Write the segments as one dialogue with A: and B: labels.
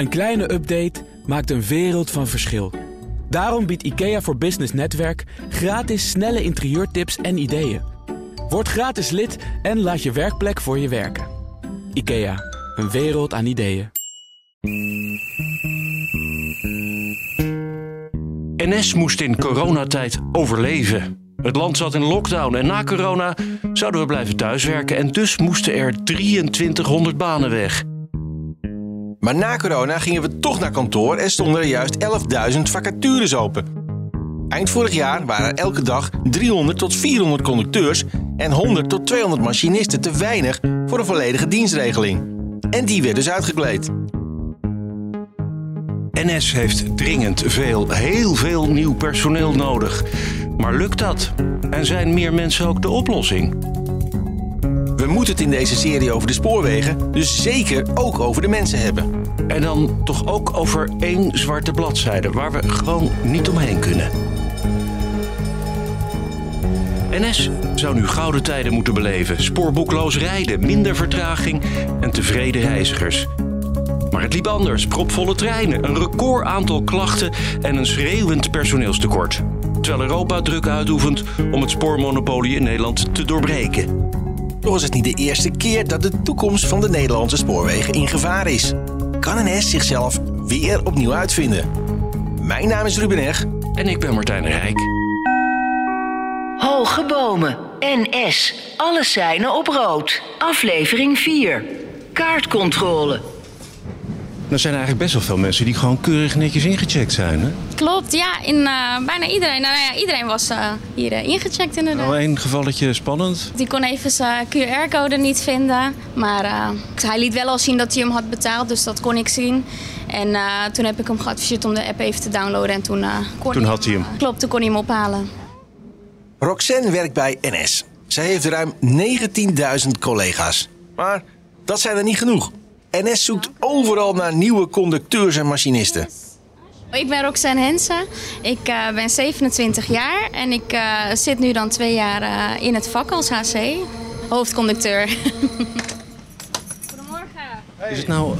A: Een kleine update maakt een wereld van verschil. Daarom biedt IKEA voor Business Netwerk gratis snelle interieurtips en ideeën. Word gratis lid en laat je werkplek voor je werken. IKEA, een wereld aan ideeën.
B: NS moest in coronatijd overleven. Het land zat in lockdown en na corona zouden we blijven thuiswerken en dus moesten er 2300 banen weg.
C: Maar na corona gingen we toch naar kantoor en stonden er juist 11.000 vacatures open. Eind vorig jaar waren er elke dag 300 tot 400 conducteurs en 100 tot 200 machinisten te weinig voor een volledige dienstregeling. En die werd dus uitgekleed.
B: NS heeft dringend veel, heel veel nieuw personeel nodig. Maar lukt dat? En zijn meer mensen ook de oplossing?
C: We moeten het in deze serie over de spoorwegen dus zeker ook over de mensen hebben.
B: En dan toch ook over één zwarte bladzijde waar we gewoon niet omheen kunnen. NS zou nu gouden tijden moeten beleven. Spoorboekloos rijden, minder vertraging en tevreden reizigers. Maar het liep anders. Propvolle treinen, een record aantal klachten en een schreeuwend personeelstekort. Terwijl Europa druk uitoefent om het spoormonopolie in Nederland te doorbreken.
C: Toch is het niet de eerste keer dat de toekomst van de Nederlandse spoorwegen in gevaar is. Kan NS zichzelf weer opnieuw uitvinden? Mijn naam is Ruben Eg.
B: En ik ben Martijn Rijk.
D: Hoge bomen. NS. Alle seinen op rood. Aflevering 4. Kaartcontrole.
B: Er zijn eigenlijk best wel veel mensen die gewoon keurig netjes ingecheckt zijn. Hè?
E: Klopt, ja. In uh, bijna iedereen. Nou ja, iedereen was uh, hier uh, ingecheckt inderdaad.
B: Wel één gevalletje spannend.
E: Die kon even zijn QR-code niet vinden. Maar hij liet wel al zien dat hij hem had betaald, dus dat kon ik zien. En toen heb ik hem geadviseerd om de app even te downloaden. En toen, kon
B: toen had hij hem.
E: klopt, toen kon hij hem ophalen.
C: Roxanne werkt bij NS. Zij heeft ruim 19.000 collega's. Maar dat zijn er niet genoeg. NS zoekt overal naar nieuwe conducteurs en machinisten.
E: Ik ben Roxanne Hensen. Ik uh, ben 27 jaar en ik uh, zit nu dan twee jaar uh, in het vak als HC. Hoofdconducteur.
B: Is het nou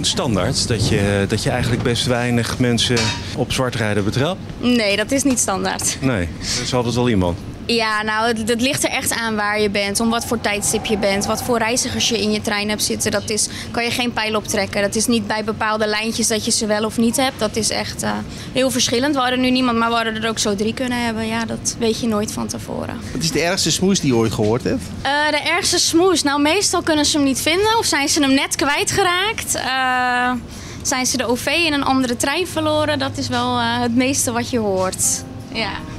B: standaard dat je, dat je eigenlijk best weinig mensen op zwart rijden betrapt?
E: Nee, dat is niet standaard.
B: Nee, er is altijd wel iemand.
E: Ja, nou, het, het, ligt er echt aan waar je bent, om wat voor tijdstip je bent, wat voor reizigers je in je trein hebt zitten. Dat is, kan je geen pijl optrekken. Dat is niet bij bepaalde lijntjes dat je ze wel of niet hebt. Dat is echt uh, heel verschillend. We hadden nu niemand, maar we hadden er ook zo drie kunnen hebben. Ja, dat weet je nooit van tevoren.
C: Wat is de ergste smoes die je ooit gehoord hebt?
E: Uh, de ergste smoes? Nou, meestal kunnen ze hem niet vinden of zijn ze hem net kwijtgeraakt. Uh, zijn ze de OV in een andere trein verloren? Dat is wel het meeste wat je hoort. Ja.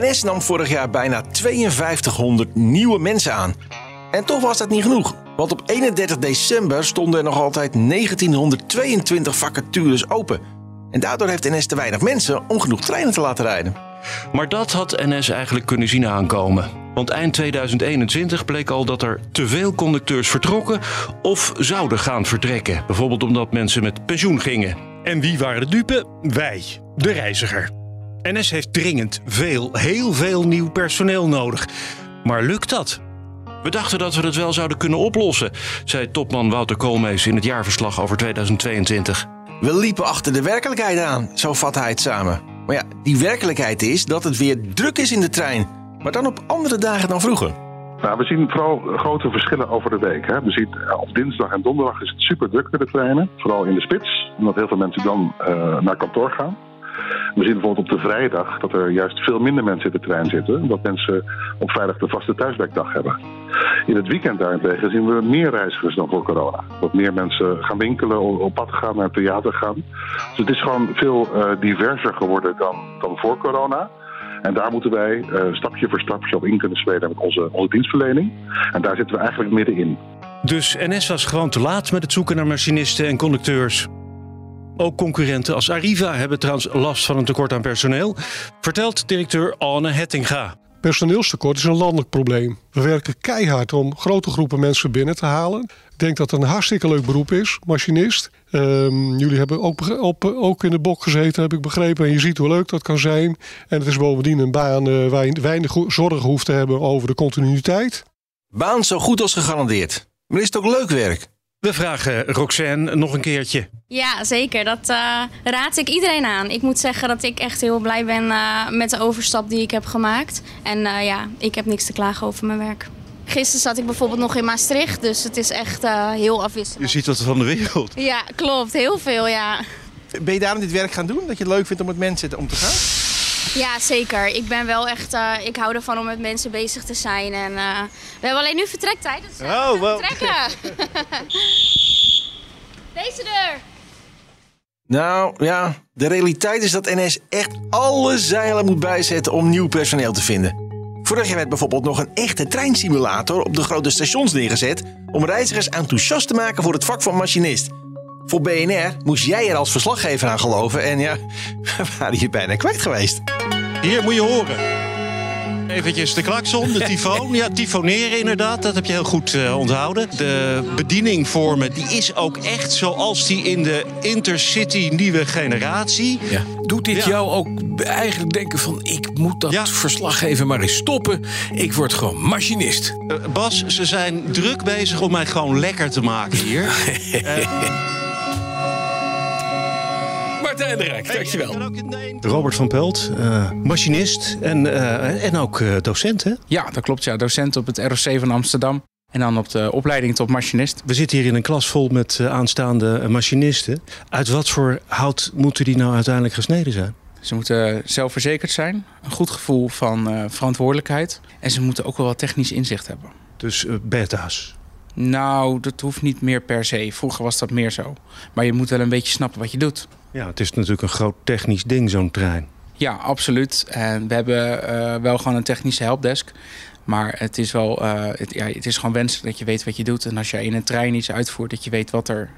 C: NS nam vorig jaar bijna 5200 nieuwe mensen aan. En toch was dat niet genoeg. Want op 31 december stonden er nog altijd 1922 vacatures open. En daardoor heeft NS te weinig mensen om genoeg treinen te laten rijden.
B: Maar dat had NS eigenlijk kunnen zien aankomen. Want eind 2021 bleek al dat er te veel conducteurs vertrokken of zouden gaan vertrekken. Bijvoorbeeld omdat mensen met pensioen gingen. En wie waren de dupe? Wij, de reiziger. NS heeft dringend veel, heel veel nieuw personeel nodig. Maar lukt dat? We dachten dat we het wel zouden kunnen oplossen, zei topman Wouter Koolmees in het jaarverslag over 2022.
C: We liepen achter de werkelijkheid aan, zo vat hij het samen. Maar ja, die werkelijkheid is dat het weer druk is in de trein. Maar dan op andere dagen dan vroeger.
F: Nou, we zien vooral grote verschillen over de week. Hè. We zien op dinsdag en donderdag is het super druk met de treinen. Vooral in de spits, omdat heel veel mensen dan uh, naar kantoor gaan. We zien bijvoorbeeld op de vrijdag dat er juist veel minder mensen in de trein zitten. Omdat mensen op vrijdag de vaste thuiswerkdag hebben. In het weekend daarentegen zien we meer reizigers dan voor corona. Dat meer mensen gaan winkelen, op pad gaan, naar het theater gaan. Dus het is gewoon veel uh, diverser geworden dan, dan voor corona. En daar moeten wij uh, stapje voor stapje op in kunnen spelen met onze, onze dienstverlening. En daar zitten we eigenlijk middenin.
B: Dus NS was gewoon te laat met het zoeken naar machinisten en conducteurs. Ook concurrenten als Arriva hebben trouwens last van een tekort aan personeel, vertelt directeur Anne Hettinga.
G: Personeelstekort is een landelijk probleem. We werken keihard om grote groepen mensen binnen te halen. Ik denk dat het een hartstikke leuk beroep is, machinist. Um, jullie hebben ook, op, ook in de bok gezeten, heb ik begrepen. En je ziet hoe leuk dat kan zijn. En het is bovendien een baan uh, waar je weinig zorgen hoeft te hebben over de continuïteit.
C: Baan zo goed als gegarandeerd. Maar is het ook leuk werk?
B: We vragen Roxanne nog een keertje.
E: Ja, zeker. Dat uh, raad ik iedereen aan. Ik moet zeggen dat ik echt heel blij ben uh, met de overstap die ik heb gemaakt. En uh, ja, ik heb niks te klagen over mijn werk. Gisteren zat ik bijvoorbeeld nog in Maastricht, dus het is echt heel afwisselend.
B: Je ziet wat van de wereld.
E: Ja, klopt. Heel veel, ja.
C: Ben je daarom dit werk gaan doen? Dat je het leuk vindt om met mensen om te gaan?
E: Ja, zeker. Ik ben wel echt. Uh, ik hou ervan om met mensen bezig te zijn. En uh, we hebben alleen nu vertrektijd. Dus oh, well. vertrekken. Deze deur.
C: Nou ja, de realiteit is dat NS echt alle zeilen moet bijzetten om nieuw personeel te vinden. Vorig jaar werd bijvoorbeeld nog een echte treinsimulator op de grote stations neergezet om reizigers enthousiast te maken voor het vak van machinist. Voor BNR moest jij er als verslaggever aan geloven en ja, we waren je bijna kwijt geweest.
B: Hier moet je horen. Eventjes de klakson, de tyfoon. Ja, tyfoneren inderdaad, dat heb je heel goed uh, onthouden. De bediening voor me, die is ook echt zoals die in de Intercity nieuwe generatie.
H: Ja. Doet dit ja. jou ook eigenlijk denken van... ik moet dat ja. verslaggeven maar eens stoppen. Ik word gewoon machinist.
B: Uh, Bas, ze zijn druk bezig om mij gewoon lekker te maken hier. uh,
H: De Rijk, dankjewel.
B: Robert van Pelt, uh, machinist en, uh, en ook uh, docent, hè?
I: Ja, dat klopt. Ja. Docent op het ROC van Amsterdam. En dan op de opleiding tot machinist.
B: We zitten hier in een klas vol met aanstaande machinisten. Uit wat voor hout moeten die nou uiteindelijk gesneden zijn?
I: Ze moeten zelfverzekerd zijn, een goed gevoel van verantwoordelijkheid. En ze moeten ook wel wat technisch inzicht hebben.
B: Dus beta's?
I: Nou, dat hoeft niet meer per se. Vroeger was dat meer zo. Maar je moet wel een beetje snappen wat je doet.
B: Ja, het is natuurlijk een groot technisch ding, zo'n trein.
I: Ja, absoluut. En we hebben uh, wel gewoon een technische helpdesk. Maar het is wel, uh, het, ja, het is gewoon wenselijk dat je weet wat je doet. En als je in een trein iets uitvoert, dat je weet wat er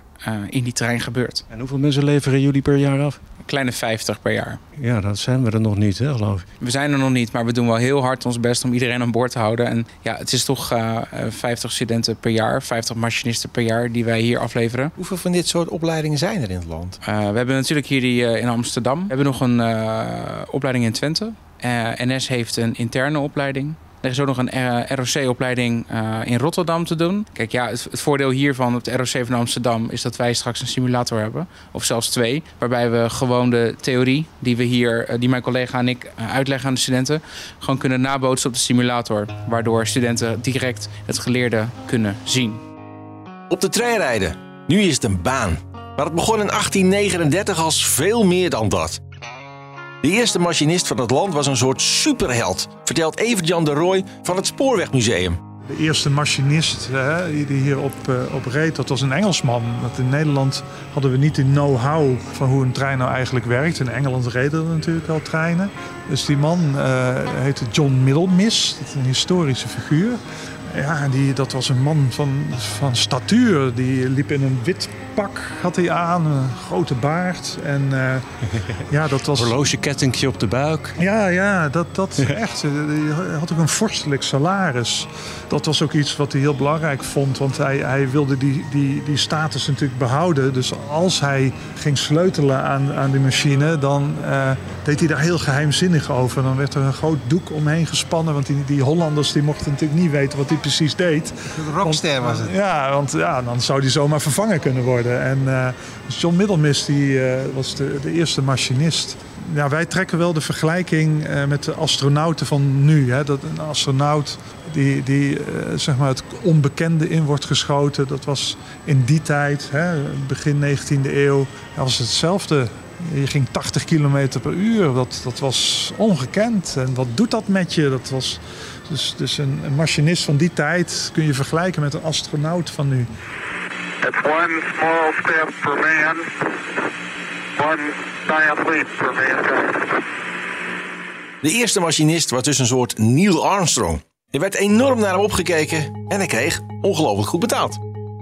I: in die trein gebeurt.
B: En hoeveel mensen leveren jullie per jaar af?
I: kleine 50 per jaar.
B: Ja, dat zijn we er nog niet, hè, geloof ik.
I: We zijn er nog niet, maar we doen wel heel hard ons best om iedereen aan boord te houden. En ja, het is toch uh, 50 studenten per jaar, 50 machinisten per jaar die wij hier afleveren.
C: Hoeveel van dit soort opleidingen zijn er in het land?
I: Uh, we hebben natuurlijk hier die uh, in Amsterdam. We hebben nog een uh, opleiding in Twente. NS heeft een interne opleiding. Er is ook nog een uh, ROC-opleiding uh, in Rotterdam te doen. Kijk, ja, het, het, voordeel hiervan op de ROC van Amsterdam is dat wij straks een simulator hebben. Of zelfs twee. Waarbij we gewoon de theorie die we hier, uh, die mijn collega en ik uitleggen aan de studenten, gewoon kunnen nabootsen op de simulator. Waardoor studenten direct het geleerde kunnen zien.
C: Op de trein rijden. Nu is het een baan. Maar het begon in 1839 als veel meer dan dat. De eerste machinist van het land was een soort superheld, vertelt Evert-Jan de Rooij van het Spoorwegmuseum.
J: De eerste machinist hè, die hier op, uh, op reed, dat was een Engelsman. Want in Nederland hadden we niet de know-how van hoe een trein nou eigenlijk werkt. In Engeland reden er natuurlijk al treinen. Dus die man uh, heette John Middlemiss, een historische figuur. Ja, die, dat was een man van, van statuur. Die liep in een wit pak, had hij aan, een grote baard. En uh, ja, dat was...
B: Horlogekettingje op de buik.
J: Ja, ja, dat, dat echt. Hij had ook een vorstelijk salaris. Dat was ook iets wat hij heel belangrijk vond. Want hij, hij wilde die, die, die status natuurlijk behouden. Dus als hij ging sleutelen aan, aan die machine... dan uh, deed hij daar heel geheimzinnig over. Dan werd er een groot doek omheen gespannen. Want die, die Hollanders die mochten natuurlijk niet weten wat hij precies deed.
C: Een rockster was het.
J: Ja, want ja, dan zou die zomaar vervangen kunnen worden. En uh, John Middlemis die, uh, was de, de eerste machinist. Ja, wij trekken wel de vergelijking uh, met de astronauten van nu. Hè. Dat een astronaut die, die zeg maar het onbekende in wordt geschoten. Dat was in die tijd, hè, begin 19e eeuw, dat was hetzelfde. Je ging 80 kilometer per uur. Dat, dat was ongekend. En wat doet dat met je? Dat was dus, dus een machinist van die tijd kun je vergelijken met een astronaut van nu.
K: It's one small step for man, one giant leap for mankind.
C: De eerste machinist was dus een soort Neil Armstrong. Er werd enorm naar hem opgekeken en hij kreeg ongelooflijk goed betaald.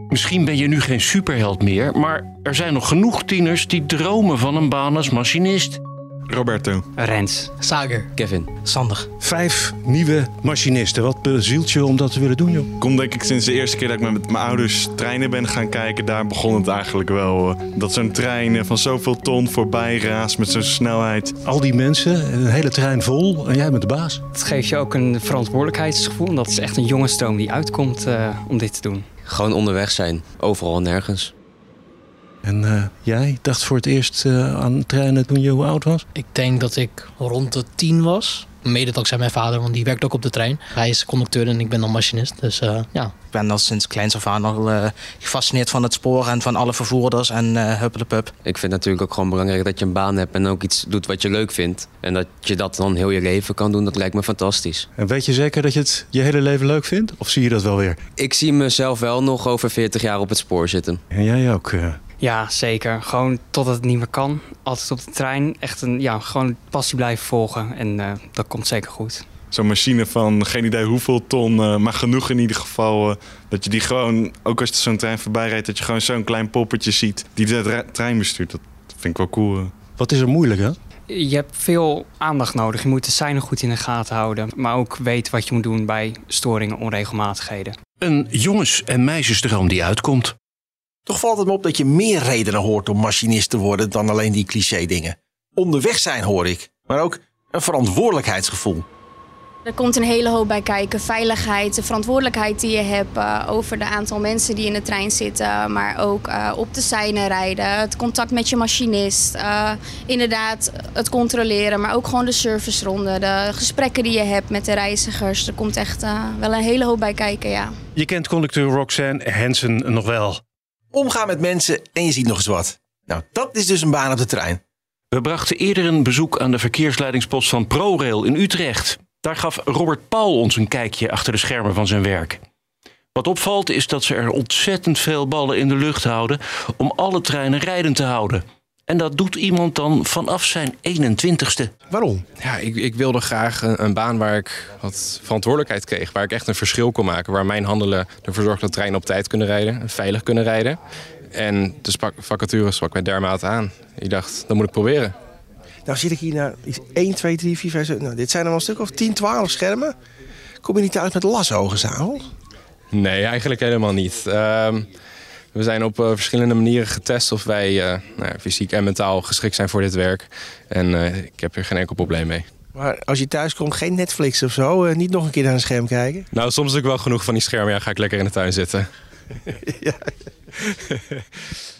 B: Misschien ben je nu geen superheld meer, maar er zijn nog genoeg tieners die dromen van een baan als machinist.
L: Roberto.
M: Rens. Sager. Kevin. Sander.
B: Vijf nieuwe machinisten. Wat bezielt je om dat te willen doen, joh?
L: Kom denk ik sinds de eerste keer dat ik met mijn ouders treinen ben gaan kijken. Daar begon het eigenlijk wel. Dat zo'n trein van zoveel ton voorbij raast met zo'n snelheid.
B: Al die mensen, een hele trein vol en jij bent de baas.
M: Het geeft je ook een verantwoordelijkheidsgevoel. En dat is echt een jonge stroom die uitkomt uh, om dit te doen. Gewoon onderweg zijn. Overal en nergens.
B: En eh, jij dacht voor het eerst uh, aan treinen toen je hoe oud was?
N: Ik denk dat ik rond de tien was. Mede dankzij mijn vader, want die werkt ook op de trein. Hij is conducteur en ik ben dan machinist. Dus uh, ja.
O: Ik ben al sinds kleins af aan al uh, gefascineerd van het spoor en van alle vervoerders en uh, de pup.
M: Ik vind natuurlijk ook gewoon belangrijk dat je een baan hebt en ook iets doet wat je leuk vindt. En dat je dat dan heel je leven kan doen, dat lijkt me fantastisch.
B: En weet je zeker dat je het je hele leven leuk vindt? Of zie je dat wel weer?
M: Ik zie mezelf wel nog over 40 jaar op het spoor zitten.
B: En jij ook?
P: Ja, zeker. Gewoon totdat het niet meer kan. Altijd op de trein. Echt een ja, gewoon passie blijven volgen. En uh, dat komt zeker goed.
L: Zo'n machine van geen idee hoeveel ton, uh, maar genoeg in ieder geval. Uh, dat je die gewoon, ook als je zo'n trein voorbij rijdt, dat je gewoon zo'n klein poppetje ziet die de trein bestuurt. Dat vind ik wel cool.
B: Wat is er moeilijk, hè?
P: Je hebt veel aandacht nodig. Je moet de seinen goed in de gaten houden. Maar ook weten wat je moet doen bij storingen, onregelmatigheden.
B: Een jongens- en meisjesdroom die uitkomt.
C: Toch valt het me op dat je meer redenen hoort om machinist te worden dan alleen die cliché dingen. Onderweg zijn hoor ik, maar ook een verantwoordelijkheidsgevoel.
E: Er komt een hele hoop bij kijken. Veiligheid, de verantwoordelijkheid die je hebt uh, over de aantal mensen die in de trein zitten. Maar ook uh, op de seinen rijden. Het contact met je machinist. Uh, inderdaad, het controleren. Maar ook gewoon de serviceronde. De gesprekken die je hebt met de reizigers. Er komt echt wel een hele hoop bij kijken, ja.
B: Je kent conducteur Roxanne Hansen nog wel.
C: Omgaan met mensen en je ziet nog eens wat. Nou, dat is dus een baan op de trein.
B: We brachten eerder een bezoek aan de verkeersleidingspost van ProRail in Utrecht. Daar gaf Robert Paul ons een kijkje achter de schermen van zijn werk. Wat opvalt is dat ze er ontzettend veel ballen in de lucht houden om alle treinen rijdend te houden. En dat doet iemand dan vanaf zijn 21ste.
C: Waarom?
Q: Ja, ik, ik wilde graag een, een, baan waar ik wat verantwoordelijkheid kreeg. Waar ik echt een verschil kon maken. Waar mijn handelen ervoor zorgt dat treinen op tijd kunnen rijden. Veilig kunnen rijden. En de vacature sprak mij dermate aan. Ik dacht, dat moet ik proberen.
C: Nou zit ik hier naar 1, 2, 3, 4, 5, 6. Nou, dit zijn er wel een stuk of 10, 12 schermen. Kom je niet thuis met lashogen, Zadel?
Q: Nee, eigenlijk helemaal niet. Uh, we zijn op uh, verschillende manieren getest of wij uh, nou, fysiek en mentaal geschikt zijn voor dit werk. En uh, ik heb er geen enkel probleem mee.
C: Maar als je thuis komt, geen Netflix of zo? niet nog een keer naar een scherm kijken?
Q: Nou, soms is ik wel genoeg van die schermen. Ja, ga ik lekker in de tuin zitten. ja.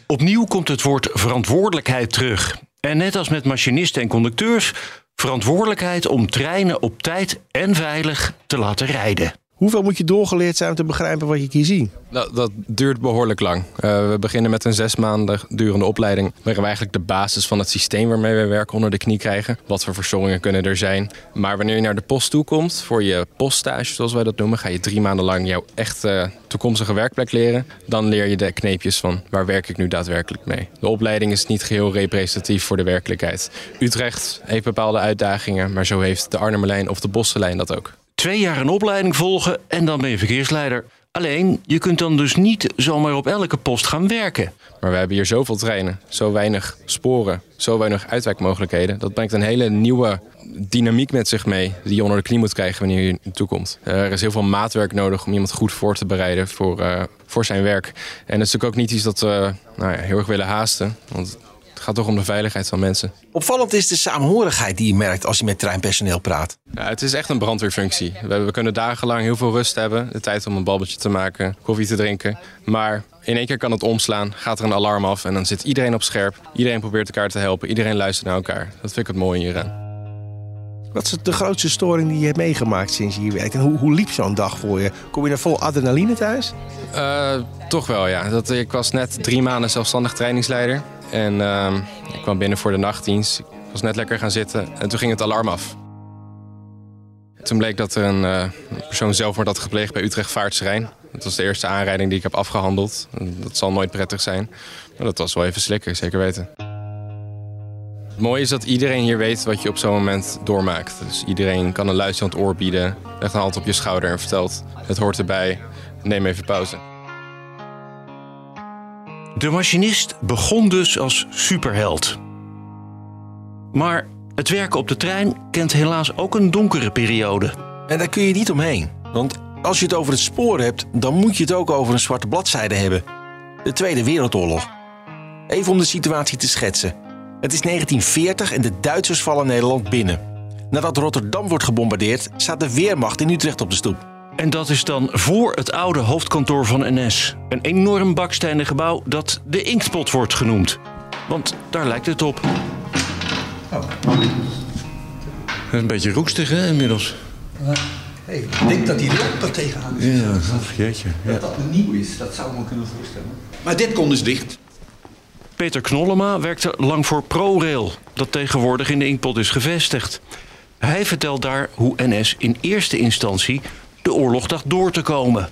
B: Opnieuw komt het woord verantwoordelijkheid terug. En net als met machinisten en conducteurs, verantwoordelijkheid om treinen op tijd en veilig te laten rijden.
C: Hoeveel moet je doorgeleerd zijn om te begrijpen wat je hier ziet?
Q: Nou, dat duurt behoorlijk lang. Uh, we beginnen met een zes maanden durende opleiding... waarin we eigenlijk de basis van het systeem waarmee we werken onder de knie krijgen. Wat voor verstoringen kunnen er zijn. Maar wanneer je naar de post toe komt, voor je poststage zoals wij dat noemen... ga je drie maanden lang jouw echte toekomstige werkplek leren. Dan leer je de kneepjes van waar werk ik nu daadwerkelijk mee. De opleiding is niet geheel representatief voor de werkelijkheid. Utrecht heeft bepaalde uitdagingen, maar zo heeft de Arnhemmerlijn of de Bosselijn dat ook
B: twee jaar een opleiding volgen en dan ben je verkeersleider. Alleen, je kunt dan dus niet zomaar op elke post gaan werken.
Q: Maar we hebben hier zoveel treinen, zo weinig sporen, zo weinig uitwijkmogelijkheden. Dat brengt een hele nieuwe dynamiek met zich mee die je onder de knie moet krijgen wanneer je naartoe komt. Er is heel veel maatwerk nodig om iemand goed voor te bereiden voor, uh, voor zijn werk. En het is natuurlijk ook niet iets dat we nou ja, heel erg willen haasten. Want gaat toch om de veiligheid van mensen.
C: Opvallend is de saamhorigheid die je merkt als je met treinpersoneel praat.
Q: Ja, het is echt een brandweerfunctie. We, we kunnen dagenlang heel veel rust hebben. De tijd om een babbeltje te maken, koffie te drinken. Maar in één keer kan het omslaan, gaat er een alarm af en dan zit iedereen op scherp. Iedereen probeert elkaar te helpen, iedereen luistert naar elkaar. Dat vind ik het mooie hieraan.
C: Wat is de grootste storing die je hebt meegemaakt sinds je hier werkt? En hoe, hoe liep zo'n dag voor je? Kom je naar vol adrenaline thuis?
Q: Uh, toch wel, ja. Dat, ik was net drie maanden zelfstandig trainingsleider. En uh, ik kwam binnen voor de nachtdienst. Ik was net lekker gaan zitten en toen ging het alarm af. Toen bleek dat er een uh, persoon zelfmoord had gepleegd bij Utrecht Vaartserijn. Dat was de eerste aanrijding die ik heb afgehandeld. Dat zal nooit prettig zijn. Maar dat was wel even slikken, zeker weten. Het mooie is dat iedereen hier weet wat je op zo'n moment doormaakt. Dus iedereen kan een luisterend oor bieden, legt een hand op je schouder en vertelt... het hoort erbij, neem even pauze.
B: De machinist begon dus als superheld. Maar het werken op de trein kent helaas ook een donkere periode.
C: En daar kun je niet omheen. Want als je het over het spoor hebt, dan moet je het ook over een zwarte bladzijde hebben. De Tweede Wereldoorlog. Even om de situatie te schetsen. Het is 1940 en de Duitsers vallen Nederland binnen. Nadat Rotterdam wordt gebombardeerd, staat de Weermacht in Utrecht op de stoep.
B: En dat is dan voor het oude hoofdkantoor van NS. Een enorm bakstenen gebouw dat de Inktpot wordt genoemd. Want daar lijkt het op. Een beetje roestig hè, inmiddels.
R: Hey, ik denk dat hij er ook er tegenaan is.
B: Ja, jeetje.
R: Dat dat nieuw is, dat zou ik me kunnen voorstellen. Maar dit kon dus dicht.
B: Peter Knollema werkte lang voor ProRail, dat tegenwoordig in de Inkpot is gevestigd. Hij vertelt daar hoe NS in eerste instantie de oorlog dacht door te komen.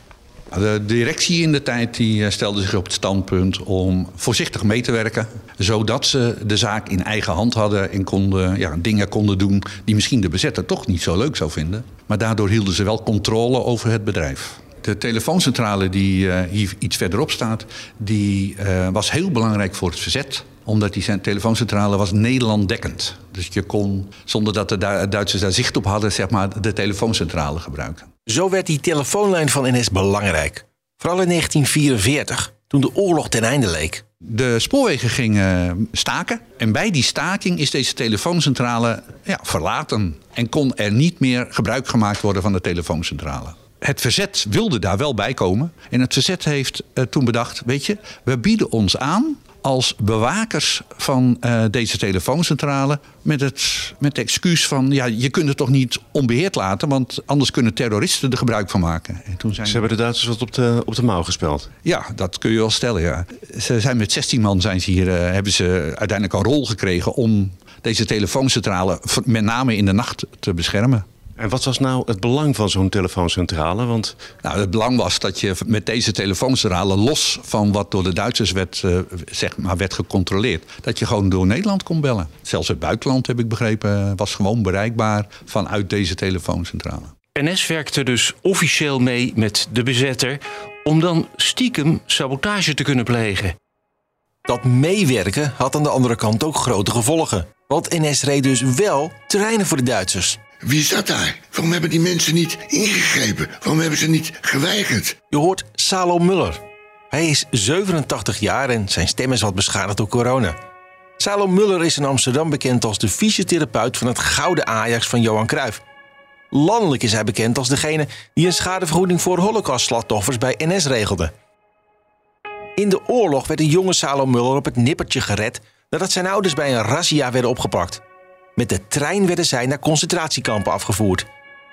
S: De directie in de tijd die eh, stelde zich op het standpunt om voorzichtig mee te werken. Zodat ze de zaak in eigen hand hadden en konden, ja, dingen konden doen die misschien de bezetter toch niet zo leuk zou vinden. Maar daardoor hielden ze wel controle over het bedrijf. De telefooncentrale die uh, hier iets verderop staat, die uh, was heel belangrijk voor het verzet omdat die telefooncentrale was Nederland dekkend. Dus je kon, zonder dat de Duitsers daar zicht op hadden, zeg maar, de telefooncentrale gebruiken.
C: Zo werd die telefoonlijn van NS belangrijk. Vooral in 1944, toen de oorlog ten einde leek.
S: De spoorwegen gingen staken. En bij die staking is deze telefooncentrale ja, verlaten. En kon er niet meer gebruik gemaakt worden van de telefooncentrale. Het verzet wilde daar wel bij komen. En het verzet heeft uh, toen bedacht: weet je, we bieden ons aan als bewakers van uh, deze telefooncentrale. Met het, met het excuus van, ja, je kunt het toch niet onbeheerd laten... want anders kunnen terroristen er gebruik van maken. En toen zijn...
B: Ze hebben de Duitsers wat op de, op de mouw gespeeld?
S: Ja, dat kun je wel stellen, ja. Ze zijn met 16 man zijn ze hier, uh, hebben ze uiteindelijk een rol gekregen... om deze telefooncentrale met name in de nacht te beschermen.
B: En wat was nou het belang van zo'n telefooncentrale? Want...
S: Nou, het belang was dat je met deze telefooncentrale, los van wat door de Duitsers werd, uh, zeg maar, werd gecontroleerd, dat je gewoon door Nederland kon bellen. Zelfs het buitenland, heb ik begrepen, was gewoon bereikbaar vanuit deze telefooncentrale.
B: NS werkte dus officieel mee met de bezetter om dan stiekem sabotage te kunnen plegen.
C: Dat meewerken had aan de andere kant ook grote gevolgen. Want NS reed dus wel terreinen voor de Duitsers.
T: Wie zat daar? Waarom hebben die mensen niet ingegrepen? Waarom hebben ze niet geweigerd?
C: Je hoort Salo Muller. Hij is 87 jaar en zijn stem is wat beschadigd door corona. Salo Muller is in Amsterdam bekend als de fysiotherapeut van het gouden Ajax van Johan Cruijff. Landelijk is hij bekend als degene die een schadevergoeding voor holocaustslachtoffers bij NS regelde. In de oorlog werd de jonge Salo Muller op het nippertje gered nadat zijn ouders bij een razzia werden opgepakt. Met de trein werden zij naar concentratiekampen afgevoerd.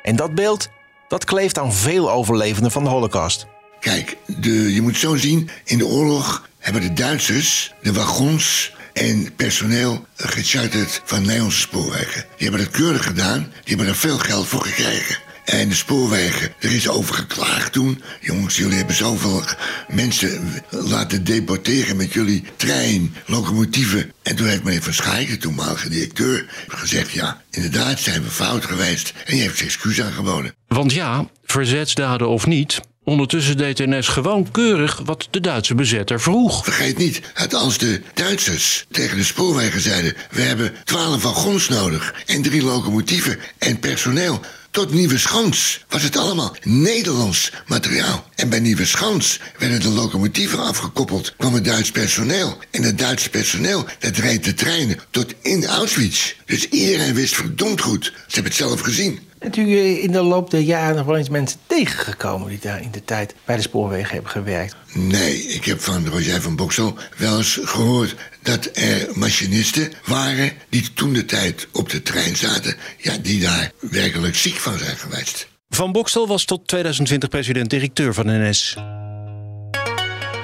C: En dat beeld, dat kleeft aan veel overlevenden van de Holocaust.
T: Kijk, de, je moet zo zien, in de oorlog hebben de Duitsers de wagons en personeel gecharterd van Nederlandse spoorwegen. Die hebben dat keurig gedaan, die hebben er veel geld voor gekregen. En de spoorwegen, er is over geklaagd toen. Jongens, jullie hebben zoveel mensen laten deporteren met jullie trein, locomotieven. En toen heeft meneer Van Schaik, toenmalige directeur, gezegd... ja, inderdaad zijn we fout geweest. En die heeft zijn excuus aangeboden.
B: Want ja, verzetsdaden of niet... Ondertussen deed NS gewoon keurig wat de Duitse bezetter vroeg.
T: Vergeet niet, dat als de Duitsers tegen de spoorwegen zeiden... we hebben twaalf wagons nodig en drie locomotieven en personeel... Tot Nieuwe Schans was het allemaal Nederlands materiaal. En bij Nieuwe Schans werden de locomotieven afgekoppeld, kwam het Duits personeel. En het Duitse personeel, dat reed de treinen tot in Auschwitz. Dus iedereen wist verdomd goed. Ze hebben het zelf gezien.
C: Bent u in de loop der jaren nog wel eens mensen tegengekomen die daar in de tijd bij de spoorwegen hebben gewerkt?
T: Nee, ik heb van Roger van Boksel wel eens gehoord dat er machinisten waren die toen de tijd op de trein zaten, ja, die daar werkelijk ziek van zijn geweest.
B: Van Boksel was tot 2020 president-directeur van NS.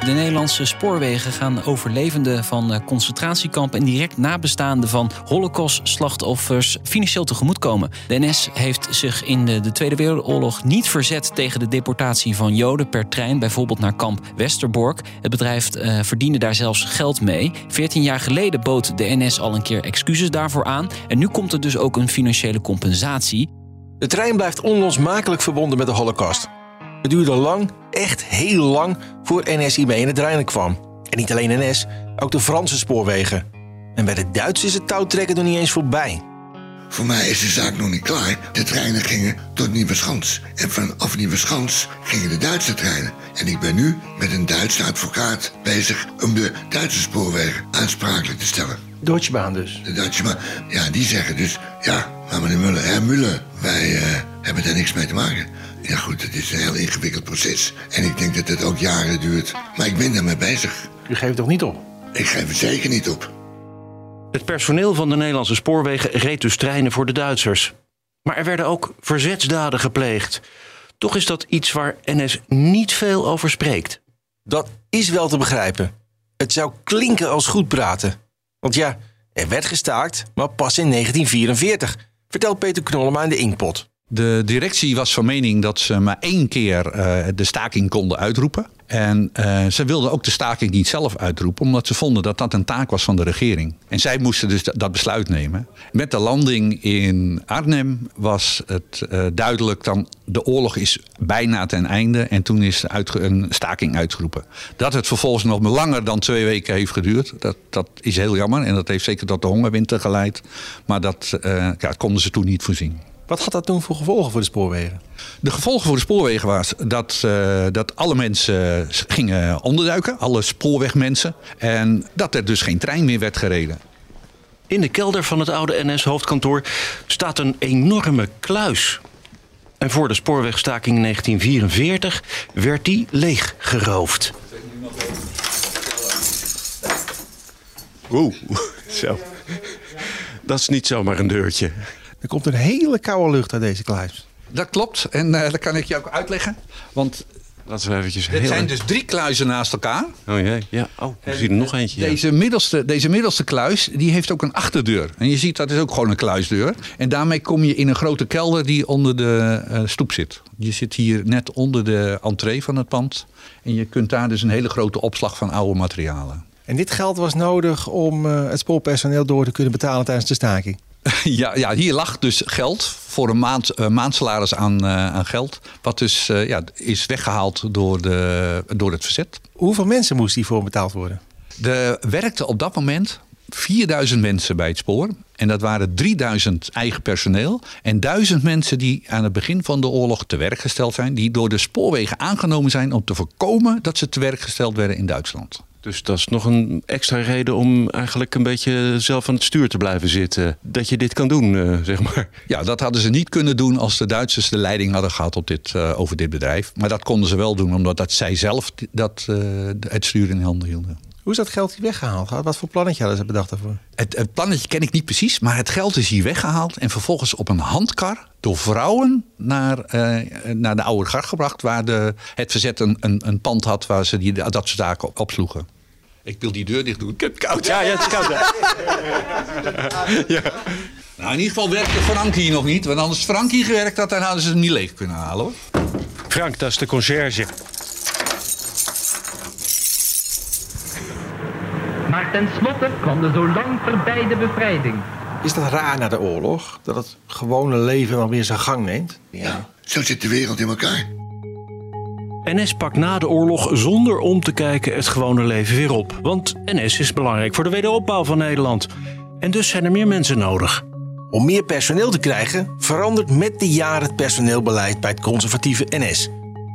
U: De Nederlandse spoorwegen gaan overlevenden van eh, concentratiekampen en direct nabestaanden van holocaust-slachtoffers financieel tegemoetkomen. De NS heeft zich in de, de, Tweede Wereldoorlog niet verzet tegen de deportatie van Joden per trein, bijvoorbeeld naar kamp Westerbork. Het bedrijf uh, verdiende daar zelfs geld mee. Veertien jaar geleden bood de NS al een keer excuses daarvoor aan. En nu komt er dus ook een financiële compensatie.
C: De trein blijft onlosmakelijk verbonden met de Holocaust. Het duurde lang, echt heel lang, voor NS hiermee in het reinen kwam. En niet alleen NS, ook de Franse spoorwegen. En bij de Duitsers is het touwtrekken nog niet eens voorbij.
T: voor mij is de zaak nog niet klaar. De treinen gingen tot Nieuweschans. En vanaf Nieuweschans gingen de Duitse treinen. En ik ben nu met een Duitse advocaat bezig om de Duitse spoorwegen aansprakelijk te stellen.
C: Deutsche Bahn dus.
T: De Duitse Bahn, ja, die zeggen dus... Ja, maar meneer Muller, Herr Muller, wij eh, hebben daar niks mee te maken. Ja goed, het is een heel ingewikkeld proces. En ik denk dat het ook jaren duurt. Maar ik ben daarmee bezig.
C: U geeft toch niet op?
T: Ik geef er zeker niet op.
B: Het personeel van de Nederlandse spoorwegen reed dus treinen voor de Duitsers. Maar er werden ook verzetsdaden gepleegd. Toch is dat iets waar NS niet veel over spreekt.
C: Dat is wel te begrijpen. Het zou klinken als goed praten. Want ja, er werd gestaakt, maar pas in 1944, vertelt Peter Knollema in de Inkpot.
S: De directie was van mening dat ze maar één keer eh, de staking konden uitroepen. En eh, ze wilden ook de staking niet zelf uitroepen, omdat ze vonden dat dat een taak was van de regering. En zij moesten dus dat besluit nemen. Met de landing in Arnhem was het eh, duidelijk dan de oorlog is bijna ten einde. En toen is een staking uitgeroepen. Dat het vervolgens nog langer dan twee weken heeft geduurd, dat, dat is heel jammer. En dat heeft zeker tot de hongerwinter geleid. Maar dat, ja, konden ze toen niet voorzien.
C: Wat had dat toen voor gevolgen voor de spoorwegen?
S: De gevolgen voor de spoorwegen was dat, uh, dat alle mensen gingen onderduiken, alle spoorwegmensen. En dat er dus geen trein meer werd gereden.
B: In de kelder van het oude NS-hoofdkantoor staat een enorme kluis. En voor de spoorwegstaking in 1944 werd die leeggeroofd. Oeh, zo. Dat is niet zomaar een deurtje.
C: Er komt een hele koude lucht uit deze kluis.
S: Dat klopt. En uh, dat kan ik je ook uitleggen. Want
B: Laten we eventjes
S: Het zijn dus drie kluizen naast elkaar.
B: Oh jee, ja. Oh, we zien er nog eentje.
S: Deze, middelste, deze middelste kluis, die heeft ook een achterdeur. En je ziet, dat is ook gewoon een kluisdeur. En daarmee kom je in een grote kelder die onder de uh, stoep zit. Je zit hier net onder de entree van het pand. En je kunt daar dus een hele grote opslag van oude materialen.
C: En dit geld was nodig om uh, het spoorpersoneel door te kunnen betalen tijdens de staking?
S: Ja, ja, hier lag dus geld voor een maand, uh, maandsalaris aan, uh, aan geld. Wat dus uh, ja, is weggehaald door, de, door het verzet.
C: Hoeveel mensen moest hiervoor betaald worden?
S: Er werkten op dat moment 4000 mensen bij het spoor. En dat waren 3000 eigen personeel. En 1000 mensen die aan het begin van de oorlog te werk gesteld zijn. Die door de spoorwegen aangenomen zijn om te voorkomen dat ze te werk gesteld werden in Duitsland.
B: Dus dat is nog een extra reden om eigenlijk een beetje zelf aan het stuur te blijven zitten. Dat je dit kan doen, uh, zeg maar.
S: Ja, dat hadden ze niet kunnen doen als de Duitsers de leiding hadden gehad op dit, uh, over dit bedrijf. Maar dat konden ze wel doen, omdat dat zij zelf dat, uh, het stuur in handen hielden.
C: Hoe is dat geld hier weggehaald? Wat voor plannetje hadden ze bedacht daarvoor?
S: Het, het, plannetje ken ik niet precies, maar het geld is hier weggehaald en vervolgens op een handkar door vrouwen naar, uh, naar de oude gar gebracht, waar de, het verzet een, een, een pand had waar ze die, dat soort zaken opsloegen. Ik wil die deur dicht doen. Ik heb het koud.
B: Ja, ja het is koud.
S: ja. Nou, in ieder geval werkte Frank hier nog niet. Want anders Frank hier gewerkt had, dan hadden ze het niet leeg kunnen halen hoor.
B: Frank, dat is de conciërge.
V: Maar tenslotte kwam de zo lang verbeide bevrijding.
C: Is dat raar na de oorlog? Dat het gewone leven dan weer zijn gang neemt?
T: Ja, zo zit de wereld in elkaar.
B: NS pakt na de oorlog zonder om te kijken het gewone leven weer op. Want NS is belangrijk voor de wederopbouw van Nederland. En dus zijn er meer mensen nodig.
C: Om meer personeel te krijgen, verandert met de jaren het personeelbeleid bij het conservatieve NS.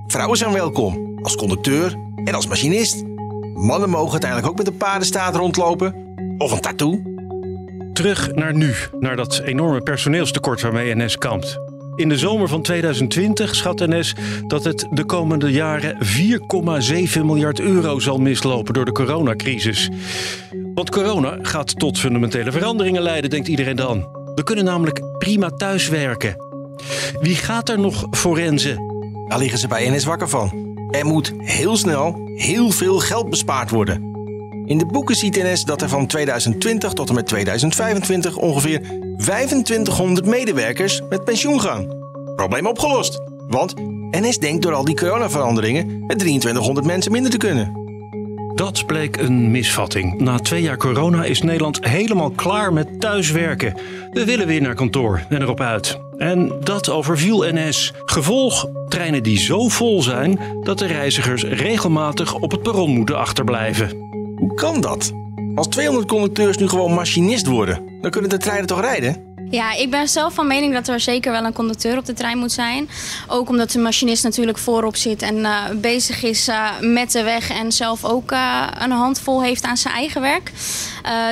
C: Vrouwen zijn welkom, als conducteur en als machinist. Mannen mogen uiteindelijk ook met een paardenstaart rondlopen. Of een tattoo.
B: Terug naar nu, naar dat enorme personeelstekort waarmee NS kampt. In de zomer van 2020 schat NS dat het de komende jaren 4,7 miljard euro zal mislopen door de coronacrisis. Want corona gaat tot fundamentele veranderingen leiden, denkt iedereen dan. We kunnen namelijk prima thuiswerken. Wie gaat er nog forensen?
C: Daar liggen ze bij NS wakker van. Er moet heel snel heel veel geld bespaard worden. In de boeken ziet NS dat er van 2020 tot en met 2025 ongeveer 2500 medewerkers met pensioen gaan. Probleem opgelost. Want NS denkt door al die coronaveranderingen met 2300 mensen minder te kunnen.
B: Dat bleek een misvatting. Na twee jaar corona is Nederland helemaal klaar met thuiswerken. We willen weer naar kantoor en erop uit. En dat overviel NS. Gevolg: treinen die zo vol zijn dat de reizigers regelmatig op het perron moeten achterblijven.
C: Hoe kan dat? Als 200 conducteurs nu gewoon machinist worden, dan kunnen de treinen toch rijden?
E: Ja, ik ben zelf van mening dat er zeker wel een conducteur op de trein moet zijn. Ook omdat de machinist natuurlijk voorop zit en uh, bezig is uh, met de weg en zelf ook uh, een handvol heeft aan zijn eigen werk.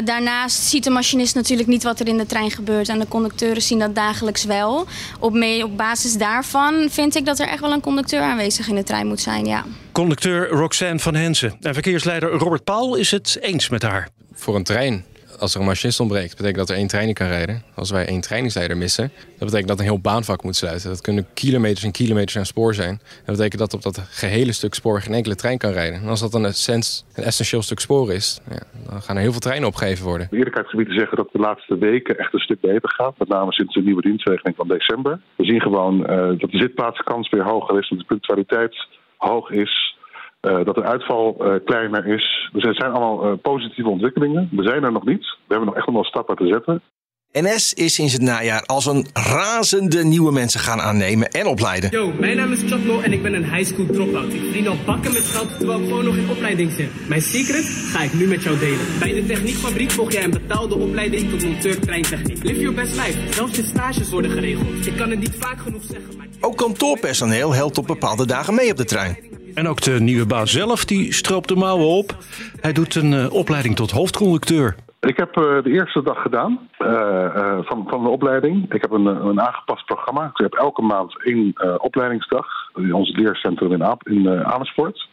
E: daarnaast ziet de machinist natuurlijk niet wat er in de trein gebeurt en de conducteuren zien dat dagelijks wel. Op, mee, op basis daarvan vind ik dat er echt wel een conducteur aanwezig in de trein moet zijn, ja.
B: Conducteur Roxanne van Hensen en verkeersleider Robert Paul is het eens met haar.
Q: Voor een trein als er een machinist ontbreekt, betekent dat er één trein kan rijden. Als wij één trainingsleider missen, dat betekent dat een heel baanvak moet sluiten. Dat kunnen kilometers en kilometers aan spoor zijn. Dat betekent dat op dat gehele stuk spoor geen enkele trein kan rijden. En als dat een, een essentieel stuk spoor is, ja, dan gaan er heel veel treinen opgegeven worden.
F: De eerlijkheidsgebied zeggen dat de laatste weken echt een stuk beter gaat. Met name sinds de nieuwe dienstregeling van december. We zien gewoon uh, dat de zitplaatskans weer hoger is, dat de punctualiteit hoog is. Uh, dat de uitval uh, kleiner is. Dus er zijn allemaal uh, positieve ontwikkelingen. We zijn er nog niet. We hebben nog echt nog wel stappen te zetten.
C: NS is sinds het najaar als een razende nieuwe mensen gaan aannemen en opleiden.
W: Yo, mijn naam is Chotno en ik ben een high school dropout. Ik verdien al bakken met geld terwijl ik gewoon nog in opleiding zit. Mijn secret ga ik nu met jou delen. Bij de techniekfabriek volg jij een betaalde opleiding tot monteur treintechniek. Live your best life. Zelfs je stages worden geregeld. Ik kan het niet vaak genoeg zeggen. Maar...
C: Ook kantoorpersoneel helpt op bepaalde dagen mee op de trein.
B: En ook de nieuwe baas zelf, die stroopt de mouwen op. Hij doet een uh, opleiding tot hoofdconducteur.
F: Ik heb uh, de eerste dag gedaan uh, van, van de opleiding. Ik heb een, een aangepast programma. Ik heb elke maand één opleidingsdag in ons leercentrum in, Aap, in Amersfoort.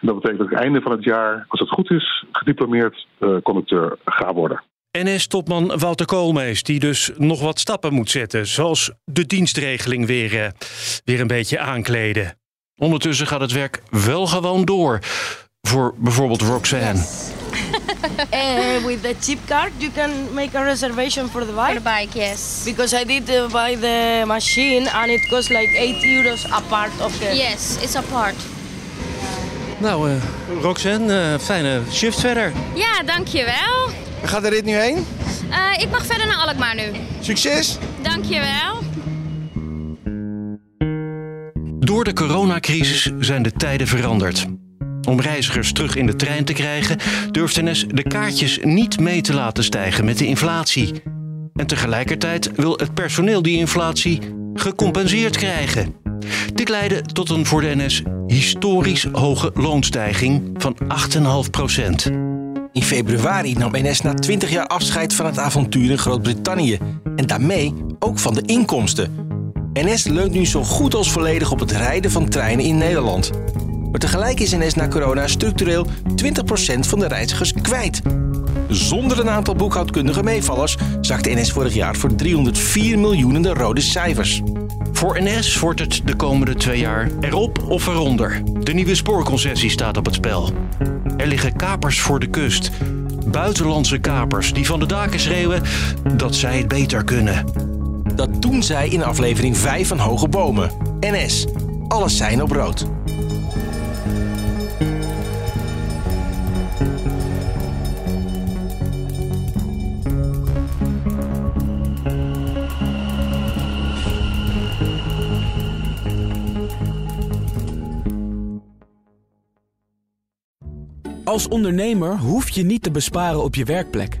F: En dat betekent dat ik einde van het jaar, als het goed is, gediplomeerd conducteur ga worden.
B: NS-topman Wouter Koolmees, die dus nog wat stappen moet zetten. Zoals de dienstregeling weer, weer een beetje aankleden. Ondertussen gaat het werk wel gewoon door. Voor bijvoorbeeld Roxanne.
X: Yes. uh, with the chip card, you can make a reservation for the bike.
E: For the bike, yes.
X: Because I did uh, buy the machine and it costs like 8 euros a part of the.
E: Yes, it's a part.
Y: Nou, uh, Roxanne, fijne shift verder.
E: Ja, dankjewel.
C: Waar gaat de rit nu heen?
E: ik mag verder naar Alkmaar nu.
C: Succes!
E: Dankjewel.
B: Door de coronacrisis zijn de tijden veranderd. Om reizigers terug in de trein te krijgen, durft NS de kaartjes niet mee te laten stijgen met de inflatie. En tegelijkertijd wil het personeel die inflatie gecompenseerd krijgen. Dit leidde tot een voor de NS historisch hoge loonstijging van 8,5 procent.
C: In februari nam NS na 20 jaar afscheid van het avontuur in Groot-Brittannië. En daarmee ook van de inkomsten. NS leunt nu zo goed als volledig op het rijden van treinen in Nederland. Maar tegelijk is NS na corona structureel 20% van de reizigers kwijt. Zonder een aantal boekhoudkundige meevallers zakte NS vorig jaar voor 304 miljoen de rode cijfers.
B: Voor NS wordt het de komende twee jaar erop of eronder. De nieuwe spoorconcessie staat op het spel. Er liggen kapers voor de kust. Buitenlandse kapers die van de daken schreeuwen dat zij het beter kunnen.
C: Dat doen zij in aflevering 5 van Hoge Bomen. NS. Alles zijn op rood.
Z: Als ondernemer hoef je niet te besparen op je werkplek.